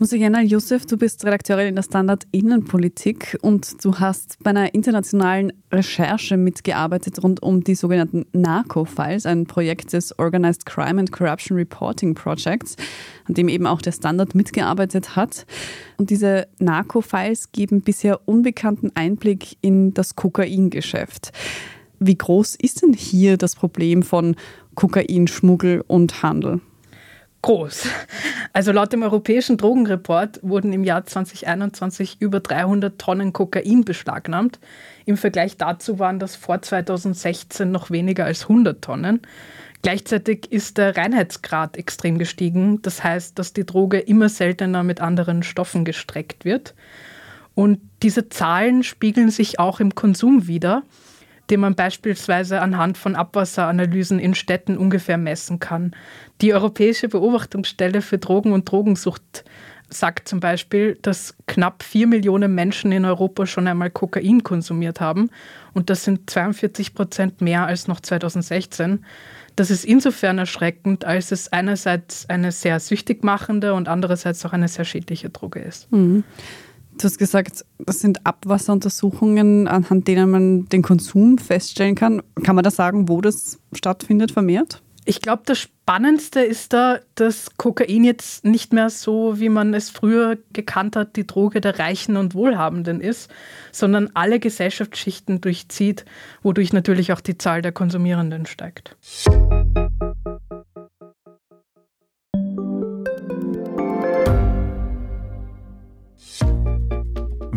Musigenal Youssef, du bist Redakteurin in der Standard Innenpolitik und du hast bei einer internationalen Recherche mitgearbeitet rund um die sogenannten NARCO-Files, ein Projekt des Organized Crime and Corruption Reporting Projects, an dem eben auch der Standard mitgearbeitet hat. Und diese NARCO-Files geben bisher unbekannten Einblick in das Kokaingeschäft. Wie groß ist denn hier das Problem von Kokainschmuggel und Handel? Groß. Also laut dem Europäischen Drogenreport wurden im Jahr 2021 über 300 Tonnen Kokain beschlagnahmt. Im Vergleich dazu waren das vor 2016 noch weniger als 100 Tonnen. Gleichzeitig ist der Reinheitsgrad extrem gestiegen. Das heißt, dass die Droge immer seltener mit anderen Stoffen gestreckt wird. Und diese Zahlen spiegeln sich auch im Konsum wider den man beispielsweise anhand von Abwasseranalysen in Städten ungefähr messen kann. Die Europäische Beobachtungsstelle für Drogen und Drogensucht sagt zum Beispiel, dass knapp vier Millionen Menschen in Europa schon einmal Kokain konsumiert haben. Und das sind 42 Prozent mehr als noch 2016. Das ist insofern erschreckend, als es einerseits eine sehr süchtig machende und andererseits auch eine sehr schädliche Droge ist. Mhm. Du hast gesagt, das sind Abwasseruntersuchungen, anhand denen man den Konsum feststellen kann. Kann man da sagen, wo das stattfindet vermehrt? Ich glaube, das Spannendste ist da, dass Kokain jetzt nicht mehr so, wie man es früher gekannt hat, die Droge der Reichen und Wohlhabenden ist, sondern alle Gesellschaftsschichten durchzieht, wodurch natürlich auch die Zahl der Konsumierenden steigt.